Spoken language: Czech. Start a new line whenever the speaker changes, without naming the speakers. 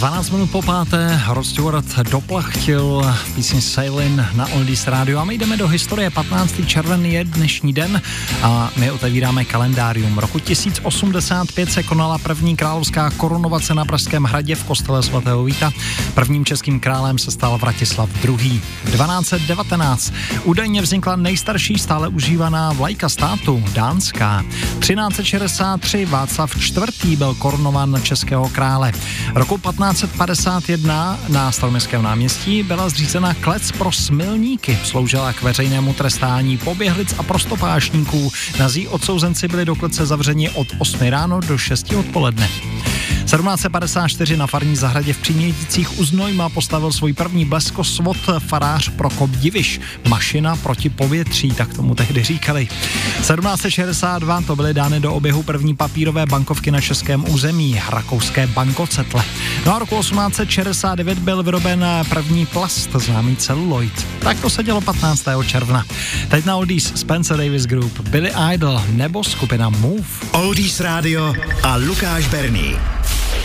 12 minut po páté, Rod Stewart doplachtil písně Sailin na Oldies Radio a my jdeme do historie. 15. červen je dnešní den a my otevíráme kalendárium. Roku 1085 se konala první královská korunovace na Pražském hradě v kostele svatého Víta. Prvním českým králem se stal Vratislav II. 1219 údajně vznikla nejstarší stále užívaná vlajka státu, dánská. 1363 Václav IV. byl korunován na českého krále. Roku 15 1951 na Staroměstském náměstí byla zřízena klec pro smilníky. Sloužila k veřejnému trestání poběhlic a prostopášníků. Nazí odsouzenci byli do klece zavřeni od 8 ráno do 6 odpoledne. 1754 na farní zahradě v Příměticích u Znojma postavil svůj první bleskosvod farář Prokop Diviš. Mašina proti povětří, tak tomu tehdy říkali. 1762 to byly dány do oběhu první papírové bankovky na českém území, rakouské bankocetle. No a roku 1869 byl vyroben první plast, známý celuloid. Tak to se dělo 15. června. Teď na Oldies Spencer Davis Group, Billy Idol nebo skupina Move.
Oldies Radio a Lukáš Berný.